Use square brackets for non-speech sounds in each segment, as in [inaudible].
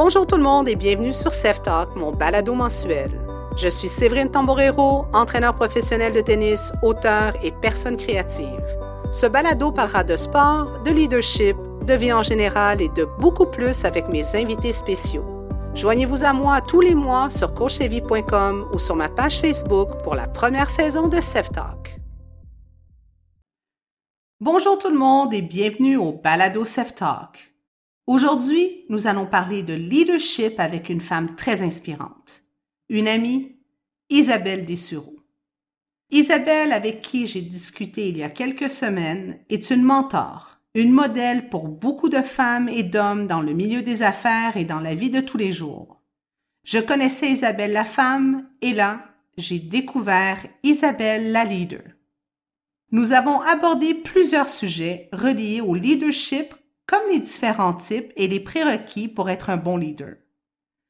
Bonjour tout le monde et bienvenue sur Self Talk, mon balado mensuel. Je suis Séverine Tamborero, entraîneur professionnel de tennis, auteur et personne créative. Ce balado parlera de sport, de leadership, de vie en général et de beaucoup plus avec mes invités spéciaux. Joignez-vous à moi tous les mois sur coachevie.com ou sur ma page Facebook pour la première saison de Talk. Bonjour tout le monde et bienvenue au balado Self Talk. Aujourd'hui, nous allons parler de leadership avec une femme très inspirante, une amie, Isabelle Dessureau. Isabelle, avec qui j'ai discuté il y a quelques semaines, est une mentor, une modèle pour beaucoup de femmes et d'hommes dans le milieu des affaires et dans la vie de tous les jours. Je connaissais Isabelle la femme et là, j'ai découvert Isabelle la leader. Nous avons abordé plusieurs sujets reliés au leadership comme les différents types et les prérequis pour être un bon leader.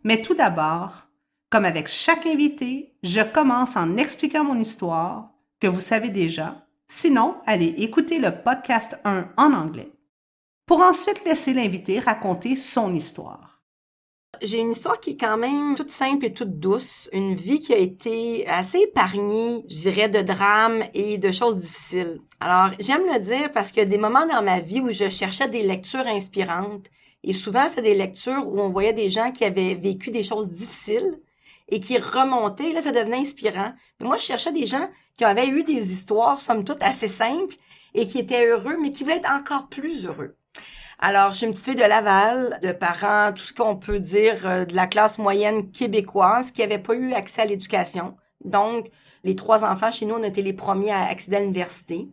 Mais tout d'abord, comme avec chaque invité, je commence en expliquant mon histoire, que vous savez déjà. Sinon, allez écouter le podcast 1 en anglais, pour ensuite laisser l'invité raconter son histoire. J'ai une histoire qui est quand même toute simple et toute douce, une vie qui a été assez épargnée, je dirais, de drames et de choses difficiles. Alors, j'aime le dire parce qu'il y a des moments dans ma vie où je cherchais des lectures inspirantes et souvent, c'est des lectures où on voyait des gens qui avaient vécu des choses difficiles et qui remontaient, là, ça devenait inspirant. Mais moi, je cherchais des gens qui avaient eu des histoires, somme toute, assez simples et qui étaient heureux, mais qui voulaient être encore plus heureux. Alors, j'ai une petite fille de Laval, de parents, tout ce qu'on peut dire euh, de la classe moyenne québécoise qui n'avait pas eu accès à l'éducation. Donc, les trois enfants chez nous, on était les premiers à accéder à l'université.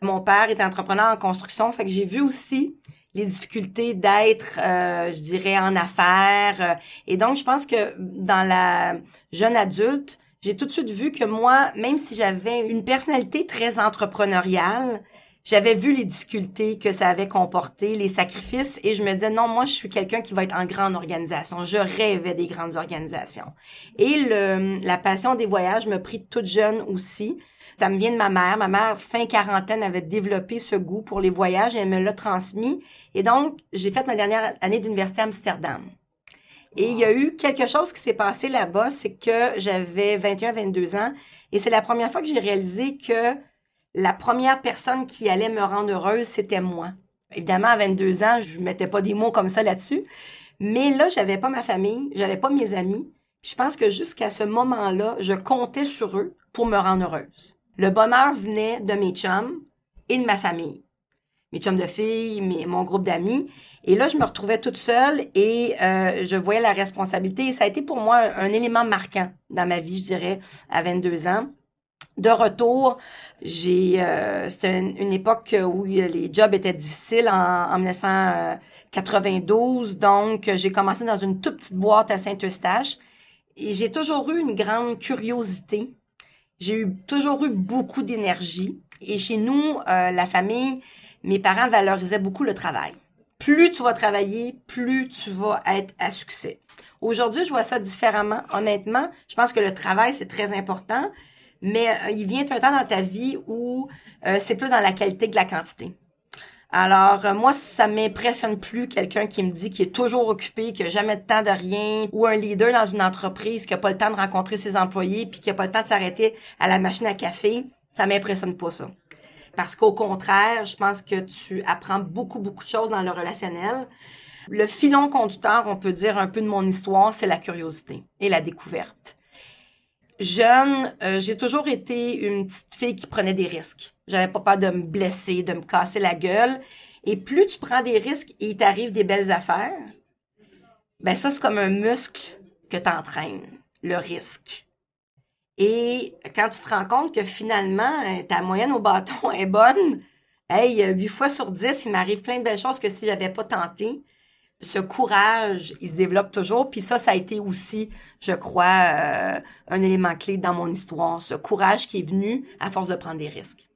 Mon père était entrepreneur en construction, fait que j'ai vu aussi les difficultés d'être, euh, je dirais, en affaires. Et donc, je pense que dans la jeune adulte, j'ai tout de suite vu que moi, même si j'avais une personnalité très entrepreneuriale, j'avais vu les difficultés que ça avait comporté, les sacrifices, et je me disais, non, moi, je suis quelqu'un qui va être en grande organisation. Je rêvais des grandes organisations. Et le, la passion des voyages me prit toute jeune aussi. Ça me vient de ma mère. Ma mère, fin quarantaine, avait développé ce goût pour les voyages et elle me l'a transmis. Et donc, j'ai fait ma dernière année d'université à Amsterdam. Et il y a eu quelque chose qui s'est passé là-bas, c'est que j'avais 21, 22 ans, et c'est la première fois que j'ai réalisé que la première personne qui allait me rendre heureuse, c'était moi. Évidemment, à 22 ans, je mettais pas des mots comme ça là-dessus. Mais là, j'avais pas ma famille, j'avais pas mes amis. Je pense que jusqu'à ce moment-là, je comptais sur eux pour me rendre heureuse. Le bonheur venait de mes chums et de ma famille. Mes chums de filles, mes, mon groupe d'amis. Et là, je me retrouvais toute seule et euh, je voyais la responsabilité. Ça a été pour moi un élément marquant dans ma vie, je dirais, à 22 ans de retour, j'ai euh, c'était une, époque où les jobs étaient difficiles en, 1992, donc j'ai commencé dans une toute petite boîte à Saint-Eustache et j'ai toujours eu une grande curiosité. J'ai eu toujours eu beaucoup d'énergie et chez nous, euh, la famille, mes parents valorisaient beaucoup le travail. Plus tu vas travailler, plus tu vas être à succès. Aujourd'hui, je vois ça différemment. Honnêtement, je pense que le travail, c'est très important, mais euh, il vient un temps dans ta vie où euh, c'est plus dans la qualité que la quantité. Alors, euh, moi, ça m'impressionne plus quelqu'un qui me dit qu'il est toujours occupé, qu'il n'a jamais de temps de rien, ou un leader dans une entreprise qui n'a pas le temps de rencontrer ses employés, puis qui n'a pas le temps de s'arrêter à la machine à café. Ça m'impressionne pas ça. Parce qu'au contraire, je pense que tu apprends beaucoup, beaucoup de choses dans le relationnel. Le filon conducteur, on peut dire un peu de mon histoire, c'est la curiosité et la découverte jeune, euh, j'ai toujours été une petite fille qui prenait des risques. J'avais pas peur de me blesser, de me casser la gueule. Et plus tu prends des risques et il t'arrive des belles affaires, ben ça, c'est comme un muscle que tu le risque. Et quand tu te rends compte que finalement, euh, ta moyenne au bâton [laughs] est bonne, hey, 8 fois sur 10, il m'arrive plein de belles choses que si j'avais pas tenté, ce courage, il se développe toujours. Puis ça, ça a été aussi, je crois, euh, un élément clé dans mon histoire. Ce courage qui est venu à force de prendre des risques.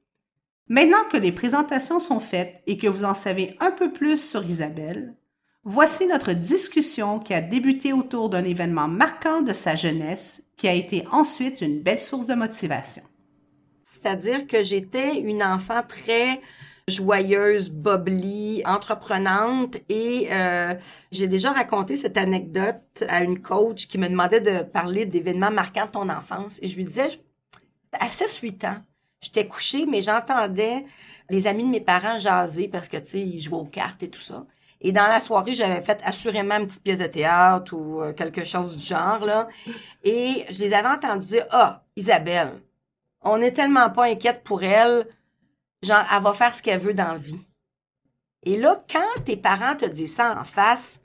Maintenant que les présentations sont faites et que vous en savez un peu plus sur Isabelle, voici notre discussion qui a débuté autour d'un événement marquant de sa jeunesse qui a été ensuite une belle source de motivation. C'est-à-dire que j'étais une enfant très joyeuse, bubbly, entreprenante. Et euh, j'ai déjà raconté cette anecdote à une coach qui me demandait de parler d'événements marquants de ton enfance. Et je lui disais à 6-8 ans, j'étais couchée mais j'entendais les amis de mes parents jaser parce que tu sais ils jouaient aux cartes et tout ça. Et dans la soirée, j'avais fait assurément une petite pièce de théâtre ou euh, quelque chose du genre là. Et je les avais entendus dire "Ah, Isabelle, on est tellement pas inquiète pour elle, genre elle va faire ce qu'elle veut dans la vie." Et là, quand tes parents te disent ça en face,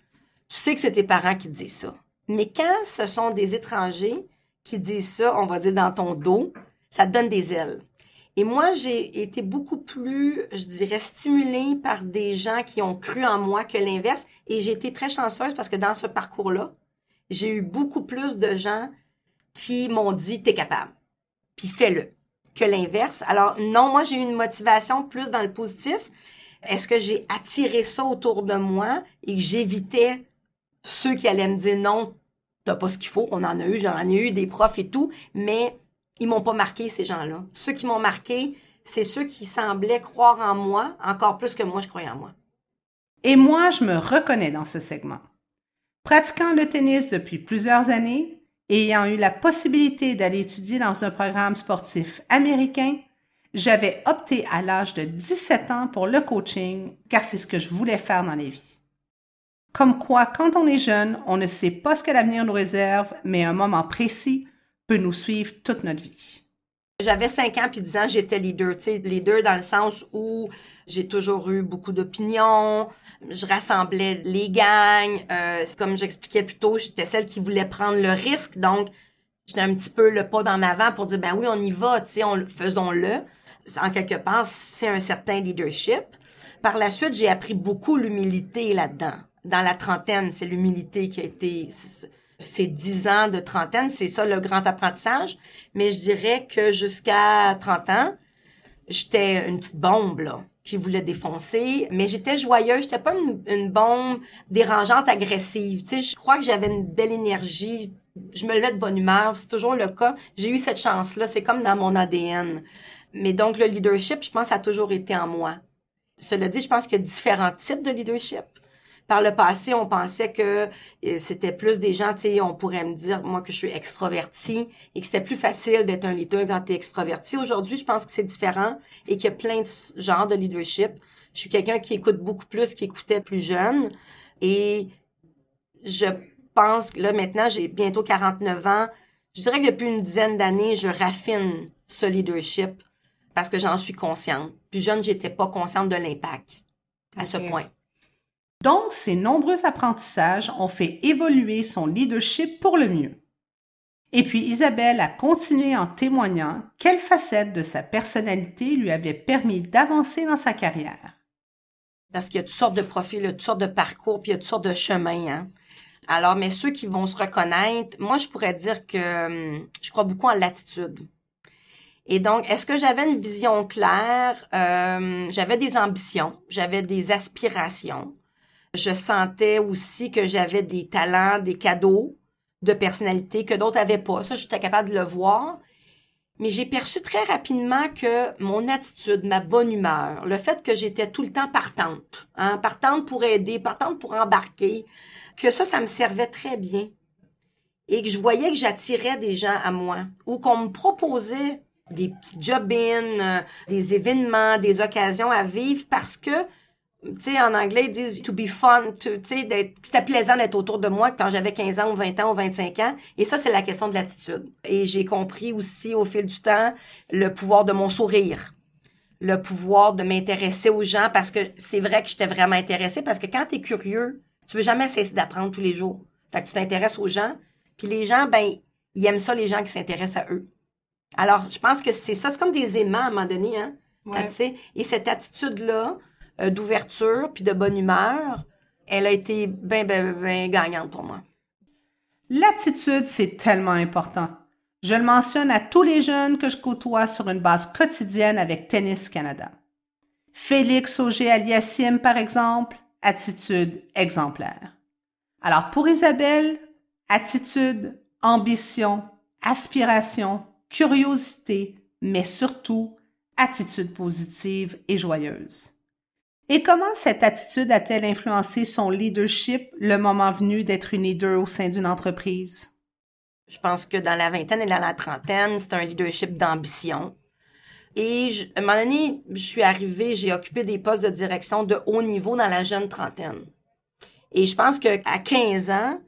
tu sais que c'est tes parents qui te disent ça. Mais quand ce sont des étrangers qui disent ça, on va dire dans ton dos, ça te donne des ailes. Et moi, j'ai été beaucoup plus, je dirais, stimulée par des gens qui ont cru en moi que l'inverse. Et j'ai été très chanceuse parce que dans ce parcours-là, j'ai eu beaucoup plus de gens qui m'ont dit, t'es capable. Puis fais-le. Que l'inverse. Alors, non, moi, j'ai eu une motivation plus dans le positif. Est-ce que j'ai attiré ça autour de moi et que j'évitais ceux qui allaient me dire non, t'as pas ce qu'il faut. On en a eu, j'en ai eu des profs et tout, mais ils m'ont pas marqué, ces gens-là. Ceux qui m'ont marqué, c'est ceux qui semblaient croire en moi encore plus que moi, je croyais en moi. Et moi, je me reconnais dans ce segment. Pratiquant le tennis depuis plusieurs années ayant eu la possibilité d'aller étudier dans un programme sportif américain, j'avais opté à l'âge de 17 ans pour le coaching car c'est ce que je voulais faire dans les vies. Comme quoi, quand on est jeune, on ne sait pas ce que l'avenir nous réserve, mais un moment précis peut nous suivre toute notre vie. J'avais 5 ans puis 10 ans, j'étais leader. Tu sais, leader dans le sens où j'ai toujours eu beaucoup d'opinions, je rassemblais les gangs. Euh, comme j'expliquais plus tôt, j'étais celle qui voulait prendre le risque. Donc, j'étais un petit peu le pas en avant pour dire, ben oui, on y va, tu sais, faisons-le. En quelque part, c'est un certain leadership. Par la suite, j'ai appris beaucoup l'humilité là-dedans dans la trentaine, c'est l'humilité qui a été ces dix ans de trentaine, c'est ça le grand apprentissage. Mais je dirais que jusqu'à 30 ans, j'étais une petite bombe là qui voulait défoncer, mais j'étais joyeuse, j'étais pas une, bombe dérangeante, agressive. Tu sais, je crois que j'avais une belle énergie, je me levais de bonne humeur, c'est toujours le cas. J'ai eu cette chance-là, c'est comme dans mon ADN. Mais donc le leadership, je pense, a toujours été en moi. Cela dit, je pense qu'il y a différents types de leadership. Par le passé, on pensait que euh, c'était plus des gens, tu sais, on pourrait me dire, moi, que je suis extravertie et que c'était plus facile d'être un leader quand tu es extraverti. Aujourd'hui, je pense que c'est différent et qu'il y a plein de genres de leadership. Je suis quelqu'un qui écoute beaucoup plus qui écoutait plus jeune et je pense que là, maintenant, j'ai bientôt 49 ans. Je dirais que depuis une dizaine d'années, je raffine ce leadership parce que j'en suis consciente. Plus jeune, j'étais pas consciente de l'impact à ce point. Donc, ces nombreux apprentissages ont fait évoluer son leadership pour le mieux. Et puis Isabelle a continué en témoignant quelle facette de sa personnalité lui avait permis d'avancer dans sa carrière. Parce qu'il y a toutes sortes de profils, toutes sortes de parcours, puis il y a toutes sortes de chemins. Hein? Alors, mais ceux qui vont se reconnaître, moi, je pourrais dire que hum, je crois beaucoup en l'attitude. Et donc, est-ce que j'avais une vision claire? Euh, j'avais des ambitions, j'avais des aspirations. Je sentais aussi que j'avais des talents, des cadeaux de personnalité que d'autres avaient pas. Ça, j'étais capable de le voir. Mais j'ai perçu très rapidement que mon attitude, ma bonne humeur, le fait que j'étais tout le temps partante, hein, partante pour aider, partante pour embarquer, que ça, ça me servait très bien. Et que je voyais que j'attirais des gens à moi ou qu'on me proposait des petits job-in, euh, des événements, des occasions à vivre parce que tu sais, en anglais, ils disent to be fun, tu sais, c'était plaisant d'être autour de moi quand j'avais 15 ans ou 20 ans ou 25 ans. Et ça, c'est la question de l'attitude. Et j'ai compris aussi au fil du temps le pouvoir de mon sourire, le pouvoir de m'intéresser aux gens parce que c'est vrai que j'étais vraiment intéressée parce que quand tu es curieux, tu veux jamais cesser d'apprendre tous les jours. Fait que tu t'intéresses aux gens, puis les gens, ben, ils aiment ça, les gens qui s'intéressent à eux. Alors, je pense que c'est ça, c'est comme des aimants à un moment donné, hein. Ouais. Et cette attitude-là, euh, d'ouverture puis de bonne humeur, elle a été bien, bien, bien gagnante pour moi. L'attitude, c'est tellement important. Je le mentionne à tous les jeunes que je côtoie sur une base quotidienne avec Tennis Canada. Félix Auger-Aliassime, par exemple, attitude exemplaire. Alors pour Isabelle, attitude, ambition, aspiration, curiosité, mais surtout attitude positive et joyeuse. Et comment cette attitude a-t-elle influencé son leadership le moment venu d'être une leader au sein d'une entreprise? Je pense que dans la vingtaine et dans la trentaine, c'est un leadership d'ambition. Et à un moment donné, je suis arrivée, j'ai occupé des postes de direction de haut niveau dans la jeune trentaine. Et je pense que à 15 ans,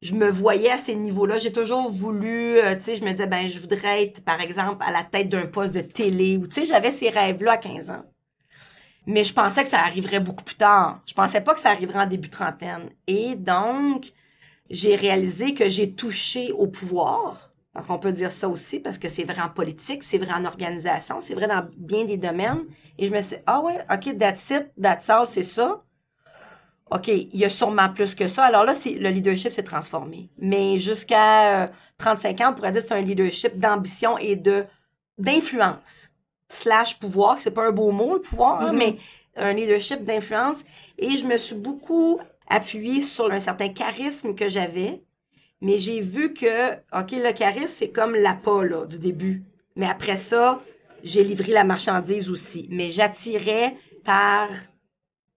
je me voyais à ces niveaux-là. J'ai toujours voulu, euh, tu sais, je me disais, ben, je voudrais être, par exemple, à la tête d'un poste de télé. Ou, tu sais, j'avais ces rêves-là à 15 ans. Mais je pensais que ça arriverait beaucoup plus tard. Je pensais pas que ça arriverait en début trentaine. Et donc, j'ai réalisé que j'ai touché au pouvoir. Donc, on peut dire ça aussi parce que c'est vrai en politique, c'est vrai en organisation, c'est vrai dans bien des domaines. Et je me suis dit, ah ouais, OK, that's it, that's all, c'est ça. OK, il y a sûrement plus que ça. Alors là, le leadership s'est transformé. Mais jusqu'à 35 euh, ans, on pourrait dire que c'est un leadership d'ambition et d'influence slash pouvoir. C'est pas un beau mot, le pouvoir, hein, mm-hmm. mais un leadership d'influence. Et je me suis beaucoup appuyée sur un certain charisme que j'avais. Mais j'ai vu que, OK, le charisme, c'est comme l'appât, là, du début. Mais après ça, j'ai livré la marchandise aussi. Mais j'attirais par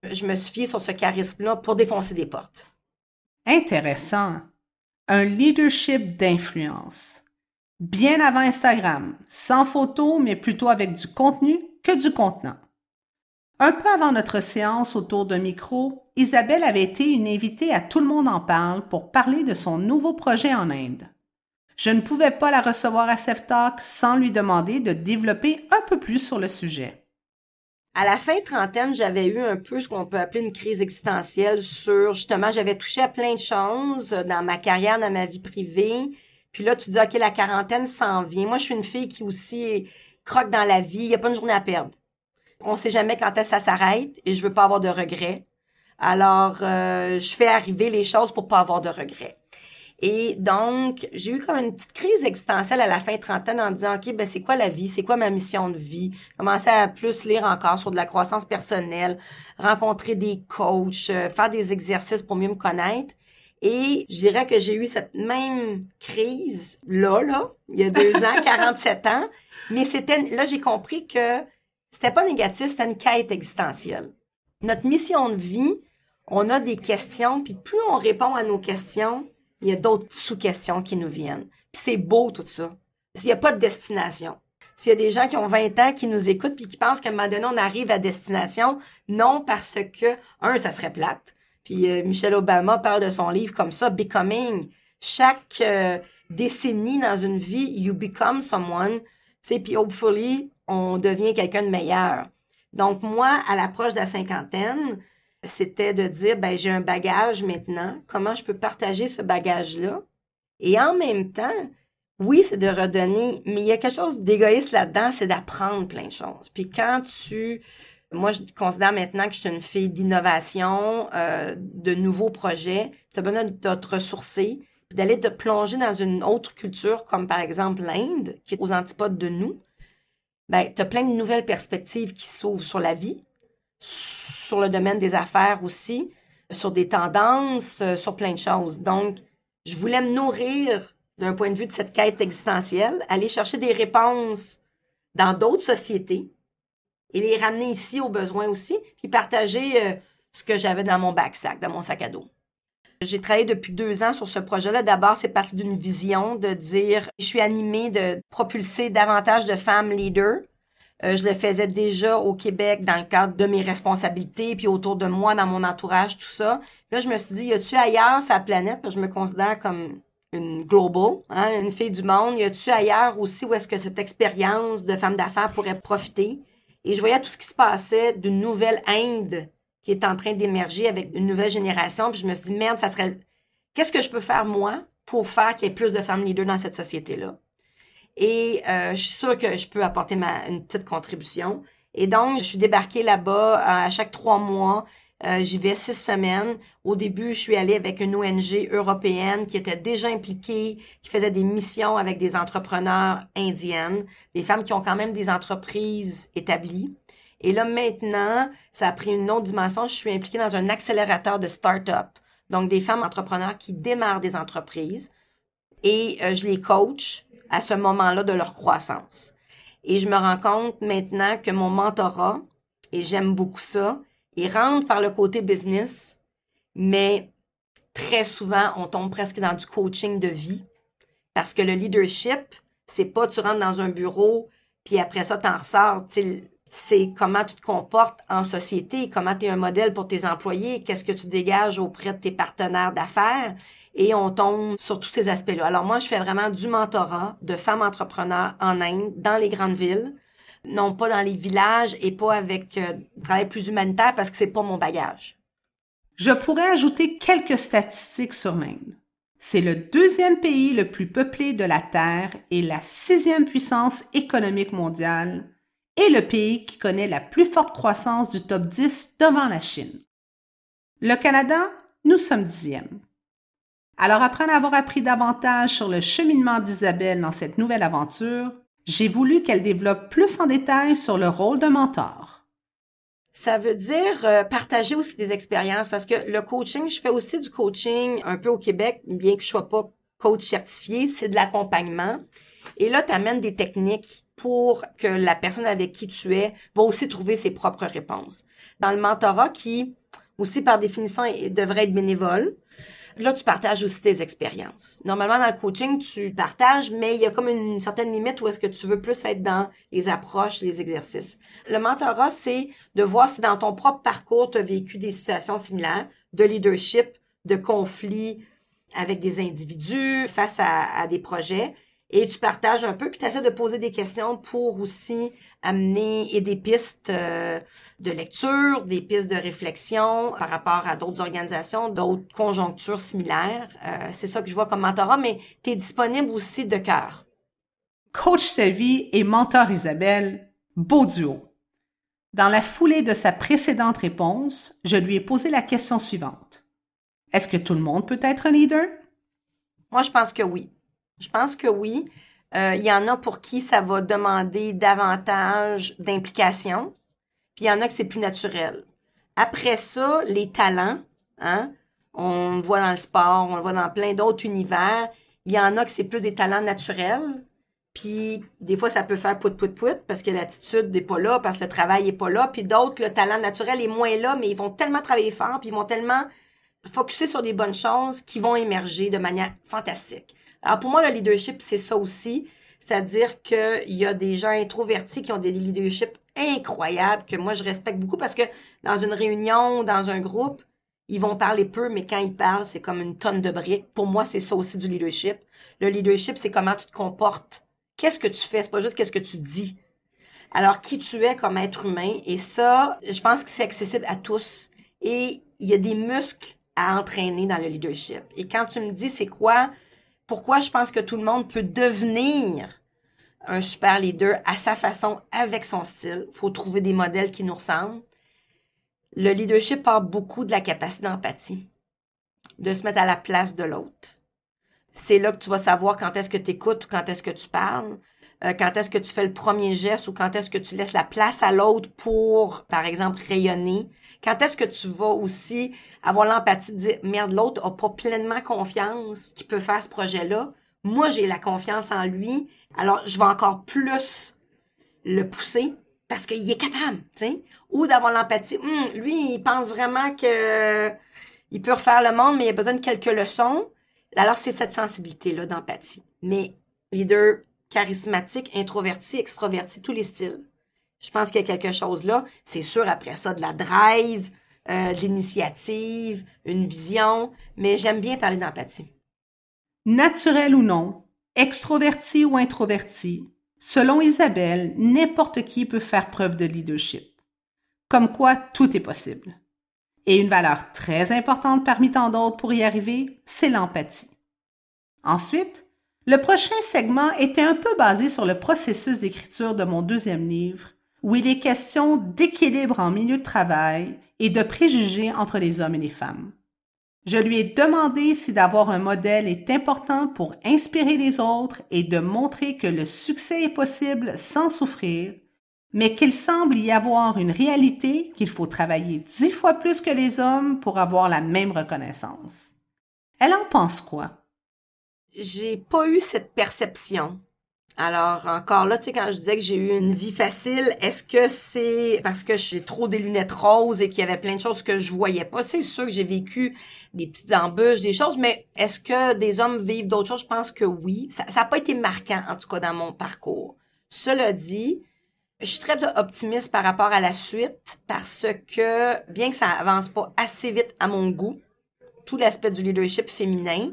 je me suis fiée sur ce charisme-là pour défoncer des portes. Intéressant. Un leadership d'influence. Bien avant Instagram, sans photo, mais plutôt avec du contenu que du contenant. Un peu avant notre séance autour d'un micro, Isabelle avait été une invitée à Tout le monde en parle pour parler de son nouveau projet en Inde. Je ne pouvais pas la recevoir à Talk sans lui demander de développer un peu plus sur le sujet. À la fin trentaine, j'avais eu un peu ce qu'on peut appeler une crise existentielle sur, justement, j'avais touché à plein de choses dans ma carrière, dans ma vie privée. Puis là, tu dis, OK, la quarantaine s'en vient. Moi, je suis une fille qui aussi croque dans la vie. Il n'y a pas une journée à perdre. On sait jamais quand est-ce ça s'arrête et je veux pas avoir de regrets. Alors, euh, je fais arriver les choses pour pas avoir de regrets. Et donc, j'ai eu comme une petite crise existentielle à la fin trentaine en disant, OK, ben c'est quoi la vie? C'est quoi ma mission de vie? Commencer à plus lire encore sur de la croissance personnelle, rencontrer des coachs, euh, faire des exercices pour mieux me connaître. Et je dirais que j'ai eu cette même crise là, là, il y a deux ans, [laughs] 47 ans. Mais c'était, là, j'ai compris que c'était pas négatif, c'était une quête existentielle. Notre mission de vie, on a des questions, puis plus on répond à nos questions, il y a d'autres sous-questions qui nous viennent. Puis c'est beau tout ça. S'il n'y a pas de destination. S'il y a des gens qui ont 20 ans qui nous écoutent puis qui pensent qu'à un moment donné, on arrive à destination, non parce que, un, ça serait plate. Puis euh, Michelle Obama parle de son livre comme ça, Becoming. Chaque euh, décennie dans une vie, you become someone. Tu puis hopefully, on devient quelqu'un de meilleur. Donc moi, à l'approche de la cinquantaine, c'était de dire, ben, j'ai un bagage maintenant, comment je peux partager ce bagage-là? Et en même temps, oui, c'est de redonner, mais il y a quelque chose d'égoïste là-dedans, c'est d'apprendre plein de choses. Puis quand tu... Moi, je considère maintenant que je suis une fille d'innovation, euh, de nouveaux projets. Tu as besoin de te ressourcer, puis d'aller te plonger dans une autre culture, comme par exemple l'Inde, qui est aux antipodes de nous. Ben, tu as plein de nouvelles perspectives qui s'ouvrent sur la vie, sur le domaine des affaires aussi, sur des tendances, euh, sur plein de choses. Donc, je voulais me nourrir d'un point de vue de cette quête existentielle, aller chercher des réponses dans d'autres sociétés et les ramener ici aux besoins aussi, puis partager euh, ce que j'avais dans mon backsack, dans mon sac à dos. J'ai travaillé depuis deux ans sur ce projet-là. D'abord, c'est parti d'une vision de dire, je suis animée de propulser davantage de femmes leaders euh, je le faisais déjà au Québec dans le cadre de mes responsabilités, puis autour de moi, dans mon entourage, tout ça. Là, je me suis dit, y a-tu ailleurs sa planète, parce je me considère comme une global, hein, une fille du monde, y a-tu ailleurs aussi où est-ce que cette expérience de femme d'affaires pourrait profiter? Et je voyais tout ce qui se passait d'une nouvelle Inde qui est en train d'émerger avec une nouvelle génération, puis je me suis dit, merde, ça serait... Qu'est-ce que je peux faire, moi, pour faire qu'il y ait plus de femmes leaders dans cette société-là? et euh, je suis sûre que je peux apporter ma, une petite contribution. Et donc, je suis débarquée là-bas euh, à chaque trois mois. Euh, j'y vais six semaines. Au début, je suis allée avec une ONG européenne qui était déjà impliquée, qui faisait des missions avec des entrepreneurs indiennes, des femmes qui ont quand même des entreprises établies. Et là, maintenant, ça a pris une autre dimension. Je suis impliquée dans un accélérateur de start-up. Donc, des femmes entrepreneurs qui démarrent des entreprises. Et je les coach à ce moment-là de leur croissance. Et je me rends compte maintenant que mon mentorat, et j'aime beaucoup ça, Ils rentrent par le côté business, mais très souvent, on tombe presque dans du coaching de vie. Parce que le leadership, c'est pas tu rentres dans un bureau, puis après ça, t'en ressors. C'est comment tu te comportes en société, comment tu es un modèle pour tes employés, qu'est-ce que tu dégages auprès de tes partenaires d'affaires. Et on tombe sur tous ces aspects-là. Alors moi, je fais vraiment du mentorat de femmes entrepreneurs en Inde, dans les grandes villes, non pas dans les villages et pas avec euh, travail plus humanitaire parce que c'est pas mon bagage. Je pourrais ajouter quelques statistiques sur l'Inde. C'est le deuxième pays le plus peuplé de la Terre et la sixième puissance économique mondiale, et le pays qui connaît la plus forte croissance du top 10 devant la Chine. Le Canada, nous sommes dixième. Alors après en avoir appris davantage sur le cheminement d'Isabelle dans cette nouvelle aventure, j'ai voulu qu'elle développe plus en détail sur le rôle de mentor. Ça veut dire euh, partager aussi des expériences parce que le coaching, je fais aussi du coaching un peu au Québec, bien que je sois pas coach certifié, c'est de l'accompagnement. Et là, tu amènes des techniques pour que la personne avec qui tu es va aussi trouver ses propres réponses. Dans le mentorat qui, aussi par définition, devrait être bénévole, Là, tu partages aussi tes expériences. Normalement, dans le coaching, tu partages, mais il y a comme une certaine limite où est-ce que tu veux plus être dans les approches, les exercices. Le mentorat, c'est de voir si dans ton propre parcours, tu as vécu des situations similaires de leadership, de conflits avec des individus face à, à des projets et tu partages un peu, puis tu essaies de poser des questions pour aussi amener et des pistes euh, de lecture, des pistes de réflexion par rapport à d'autres organisations, d'autres conjonctures similaires. Euh, c'est ça que je vois comme mentorat, mais tu es disponible aussi de cœur. Coach Sylvie et mentor Isabelle, beau duo. Dans la foulée de sa précédente réponse, je lui ai posé la question suivante. Est-ce que tout le monde peut être un leader? Moi, je pense que oui. Je pense que oui. Euh, il y en a pour qui ça va demander davantage d'implication, puis il y en a que c'est plus naturel. Après ça, les talents, hein, on le voit dans le sport, on le voit dans plein d'autres univers. Il y en a que c'est plus des talents naturels, puis des fois ça peut faire pout pout pout parce que l'attitude n'est pas là, parce que le travail est pas là, puis d'autres le talent naturel est moins là, mais ils vont tellement travailler fort, puis ils vont tellement focuser sur des bonnes choses qui vont émerger de manière fantastique. Alors pour moi, le leadership, c'est ça aussi. C'est-à-dire qu'il y a des gens introvertis qui ont des leaderships incroyables que moi je respecte beaucoup parce que dans une réunion, dans un groupe, ils vont parler peu, mais quand ils parlent, c'est comme une tonne de briques. Pour moi, c'est ça aussi du leadership. Le leadership, c'est comment tu te comportes. Qu'est-ce que tu fais? C'est pas juste qu'est-ce que tu dis. Alors, qui tu es comme être humain. Et ça, je pense que c'est accessible à tous. Et il y a des muscles à entraîner dans le leadership. Et quand tu me dis c'est quoi pourquoi je pense que tout le monde peut devenir un super leader à sa façon, avec son style. Il faut trouver des modèles qui nous ressemblent. Le leadership part beaucoup de la capacité d'empathie, de se mettre à la place de l'autre. C'est là que tu vas savoir quand est-ce que tu écoutes ou quand est-ce que tu parles, euh, quand est-ce que tu fais le premier geste ou quand est-ce que tu laisses la place à l'autre pour, par exemple, rayonner. Quand est-ce que tu vas aussi avoir l'empathie de dire merde, l'autre a pas pleinement confiance qu'il peut faire ce projet-là? Moi, j'ai la confiance en lui. Alors, je vais encore plus le pousser parce qu'il est capable. Ou d'avoir l'empathie. Hum, lui, il pense vraiment que il peut refaire le monde, mais il a besoin de quelques leçons. Alors, c'est cette sensibilité-là d'empathie. Mais leader charismatique, introverti, extroverti, tous les styles. Je pense qu'il y a quelque chose là. C'est sûr, après ça, de la drive, euh, de l'initiative, une vision, mais j'aime bien parler d'empathie. Naturel ou non, extroverti ou introverti, selon Isabelle, n'importe qui peut faire preuve de leadership. Comme quoi, tout est possible. Et une valeur très importante parmi tant d'autres pour y arriver, c'est l'empathie. Ensuite, le prochain segment était un peu basé sur le processus d'écriture de mon deuxième livre, où il est question d'équilibre en milieu de travail et de préjugés entre les hommes et les femmes. Je lui ai demandé si d'avoir un modèle est important pour inspirer les autres et de montrer que le succès est possible sans souffrir, mais qu'il semble y avoir une réalité qu'il faut travailler dix fois plus que les hommes pour avoir la même reconnaissance. Elle en pense quoi? J'ai pas eu cette perception Alors, encore là, tu sais, quand je disais que j'ai eu une vie facile, est-ce que c'est parce que j'ai trop des lunettes roses et qu'il y avait plein de choses que je voyais pas? C'est sûr que j'ai vécu des petites embûches, des choses, mais est-ce que des hommes vivent d'autres choses? Je pense que oui. Ça n'a pas été marquant, en tout cas, dans mon parcours. Cela dit, je suis très optimiste par rapport à la suite parce que, bien que ça avance pas assez vite à mon goût, tout l'aspect du leadership féminin,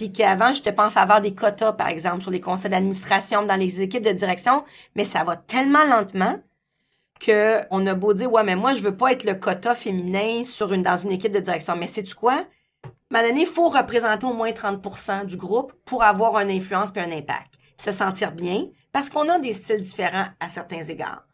puis qu'avant, j'étais pas en faveur des quotas, par exemple, sur les conseils d'administration, dans les équipes de direction, mais ça va tellement lentement que on a beau dire, ouais, mais moi, je veux pas être le quota féminin sur une, dans une équipe de direction. Mais sais-tu quoi? À il faut représenter au moins 30% du groupe pour avoir une influence et un impact. se sentir bien, parce qu'on a des styles différents à certains égards.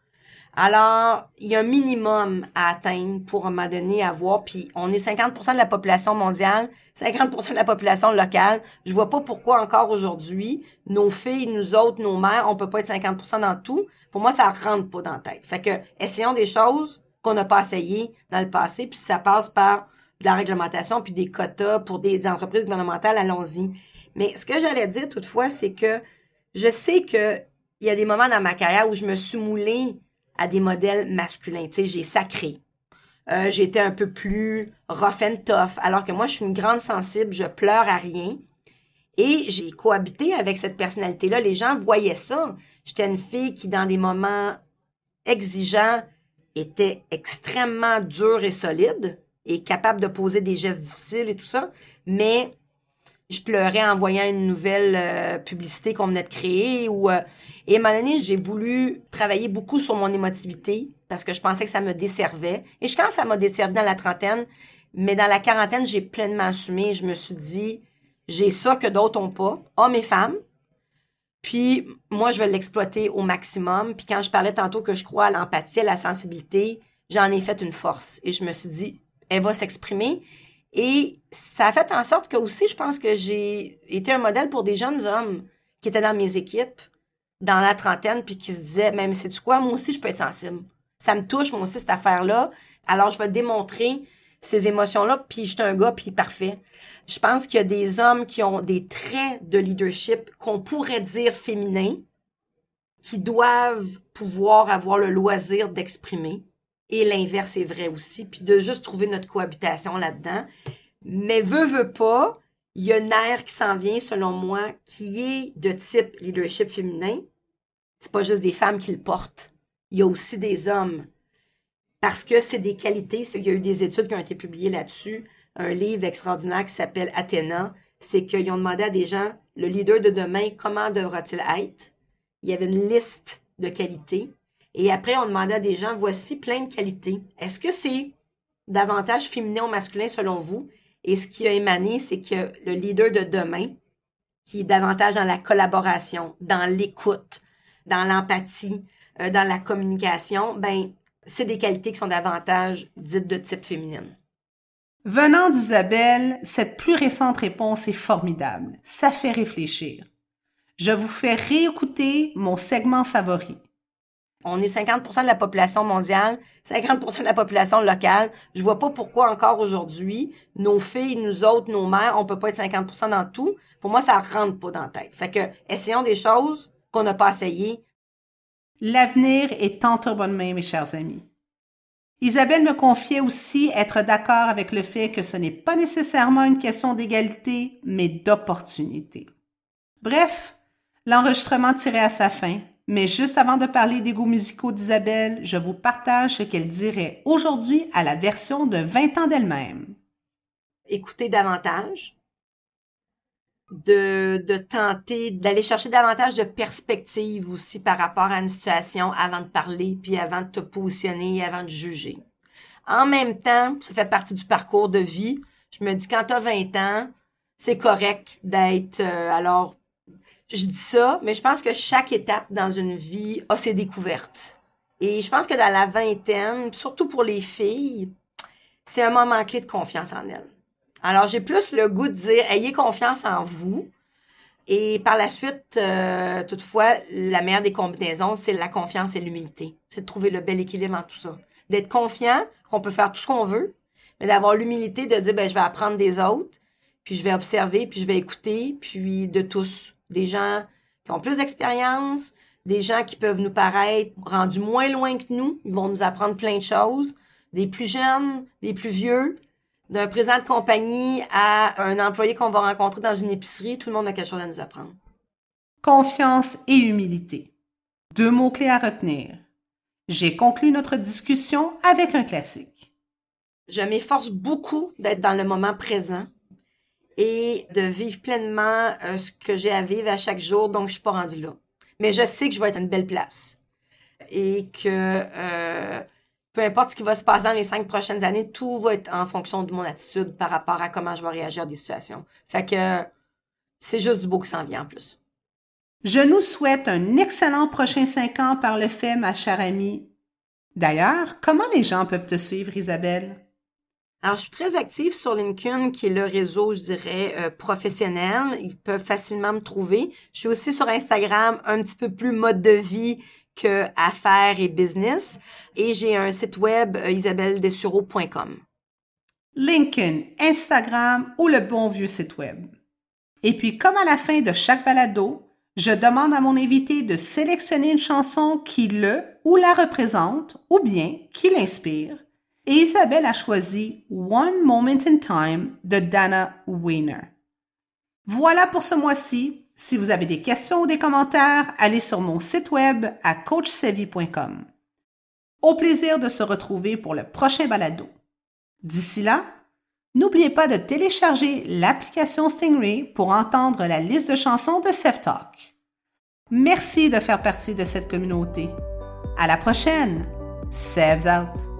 Alors, il y a un minimum à atteindre pour un moment donné avoir, puis on est 50% de la population mondiale, 50% de la population locale. Je vois pas pourquoi encore aujourd'hui, nos filles, nous autres, nos mères, on peut pas être 50% dans tout. Pour moi, ça rentre pas dans la tête. Fait que, essayons des choses qu'on n'a pas essayé dans le passé, puis ça passe par de la réglementation, puis des quotas pour des entreprises gouvernementales, allons-y. Mais ce que j'allais dire toutefois, c'est que je sais que il y a des moments dans ma carrière où je me suis moulée à des modèles masculins. Tu sais, j'ai sacré. Euh, j'étais un peu plus rough and tough, alors que moi, je suis une grande sensible, je pleure à rien. Et j'ai cohabité avec cette personnalité-là. Les gens voyaient ça. J'étais une fille qui, dans des moments exigeants, était extrêmement dure et solide et capable de poser des gestes difficiles et tout ça. Mais je pleurais en voyant une nouvelle euh, publicité qu'on venait de créer euh, et à un moment j'ai voulu travailler beaucoup sur mon émotivité parce que je pensais que ça me desservait. Et je pense que ça m'a desservi dans la trentaine, mais dans la quarantaine, j'ai pleinement assumé. Je me suis dit, j'ai ça que d'autres ont pas, hommes et femmes. Puis moi, je vais l'exploiter au maximum. Puis quand je parlais tantôt que je crois à l'empathie, à la sensibilité, j'en ai fait une force. Et je me suis dit, elle va s'exprimer. Et ça a fait en sorte que aussi, je pense que j'ai été un modèle pour des jeunes hommes qui étaient dans mes équipes dans la trentaine puis qui se disaient, même du quoi, moi aussi je peux être sensible. Ça me touche moi aussi cette affaire-là. Alors je vais démontrer ces émotions-là puis je suis un gars puis parfait. Je pense qu'il y a des hommes qui ont des traits de leadership qu'on pourrait dire féminins qui doivent pouvoir avoir le loisir d'exprimer. Et l'inverse est vrai aussi, puis de juste trouver notre cohabitation là-dedans. Mais veut, veut pas, il y a une ère qui s'en vient, selon moi, qui est de type leadership féminin. C'est pas juste des femmes qui le portent. Il y a aussi des hommes. Parce que c'est des qualités. Il y a eu des études qui ont été publiées là-dessus. Un livre extraordinaire qui s'appelle Athéna. C'est qu'ils ont demandé à des gens, le leader de demain, comment devra-t-il être? Il y avait une liste de qualités. Et après, on demandait à des gens, voici plein de qualités. Est-ce que c'est davantage féminin ou masculin selon vous? Et ce qui a émané, c'est que le leader de demain, qui est davantage dans la collaboration, dans l'écoute, dans l'empathie, euh, dans la communication, ben, c'est des qualités qui sont davantage dites de type féminine. Venant d'Isabelle, cette plus récente réponse est formidable. Ça fait réfléchir. Je vous fais réécouter mon segment favori. On est 50% de la population mondiale, 50% de la population locale. Je vois pas pourquoi encore aujourd'hui, nos filles, nous autres, nos mères, on peut pas être 50% dans tout. Pour moi, ça rentre pas dans la tête. Fait que, essayons des choses qu'on n'a pas essayées. L'avenir est entre bonnes mains, mes chers amis. Isabelle me confiait aussi être d'accord avec le fait que ce n'est pas nécessairement une question d'égalité, mais d'opportunité. Bref, l'enregistrement tirait à sa fin. Mais juste avant de parler des goûts musicaux d'Isabelle, je vous partage ce qu'elle dirait aujourd'hui à la version de 20 ans d'elle-même. Écoutez davantage, de, tenter d'aller chercher davantage de perspectives aussi par rapport à une situation avant de parler, puis avant de te positionner, avant de juger. En même temps, ça fait partie du parcours de vie. Je me dis, quand tu as 20 ans, c'est correct d'être euh, alors je dis ça, mais je pense que chaque étape dans une vie a ses découvertes. Et je pense que dans la vingtaine, surtout pour les filles, c'est un moment clé de confiance en elles. Alors, j'ai plus le goût de dire, ayez confiance en vous. Et par la suite, euh, toutefois, la meilleure des combinaisons, c'est la confiance et l'humilité. C'est de trouver le bel équilibre en tout ça. D'être confiant qu'on peut faire tout ce qu'on veut, mais d'avoir l'humilité de dire, ben, je vais apprendre des autres, puis je vais observer, puis je vais écouter, puis de tous des gens qui ont plus d'expérience, des gens qui peuvent nous paraître rendus moins loin que nous, ils vont nous apprendre plein de choses, des plus jeunes, des plus vieux, d'un président de compagnie à un employé qu'on va rencontrer dans une épicerie, tout le monde a quelque chose à nous apprendre. Confiance et humilité. Deux mots-clés à retenir. J'ai conclu notre discussion avec un classique. Je m'efforce beaucoup d'être dans le moment présent et de vivre pleinement euh, ce que j'ai à vivre à chaque jour, donc je suis pas rendue là. Mais je sais que je vais être à une belle place et que euh, peu importe ce qui va se passer dans les cinq prochaines années, tout va être en fonction de mon attitude par rapport à comment je vais réagir à des situations. Fait que c'est juste du beau qui s'en vient en plus. Je nous souhaite un excellent prochain cinq ans par le fait, ma chère amie. D'ailleurs, comment les gens peuvent te suivre, Isabelle? Alors, je suis très active sur LinkedIn, qui est le réseau, je dirais, euh, professionnel. Ils peuvent facilement me trouver. Je suis aussi sur Instagram, un petit peu plus mode de vie que affaires et business. Et j'ai un site web, euh, isabelledesureau.com. LinkedIn, Instagram ou le bon vieux site web. Et puis, comme à la fin de chaque balado, je demande à mon invité de sélectionner une chanson qui le ou la représente ou bien qui l'inspire. Et Isabelle a choisi One Moment in Time de Dana Weiner. Voilà pour ce mois-ci. Si vous avez des questions ou des commentaires, allez sur mon site web à coachsevi.com. Au plaisir de se retrouver pour le prochain balado. D'ici là, n'oubliez pas de télécharger l'application Stingray pour entendre la liste de chansons de Self Talk. Merci de faire partie de cette communauté. À la prochaine. Sevs out.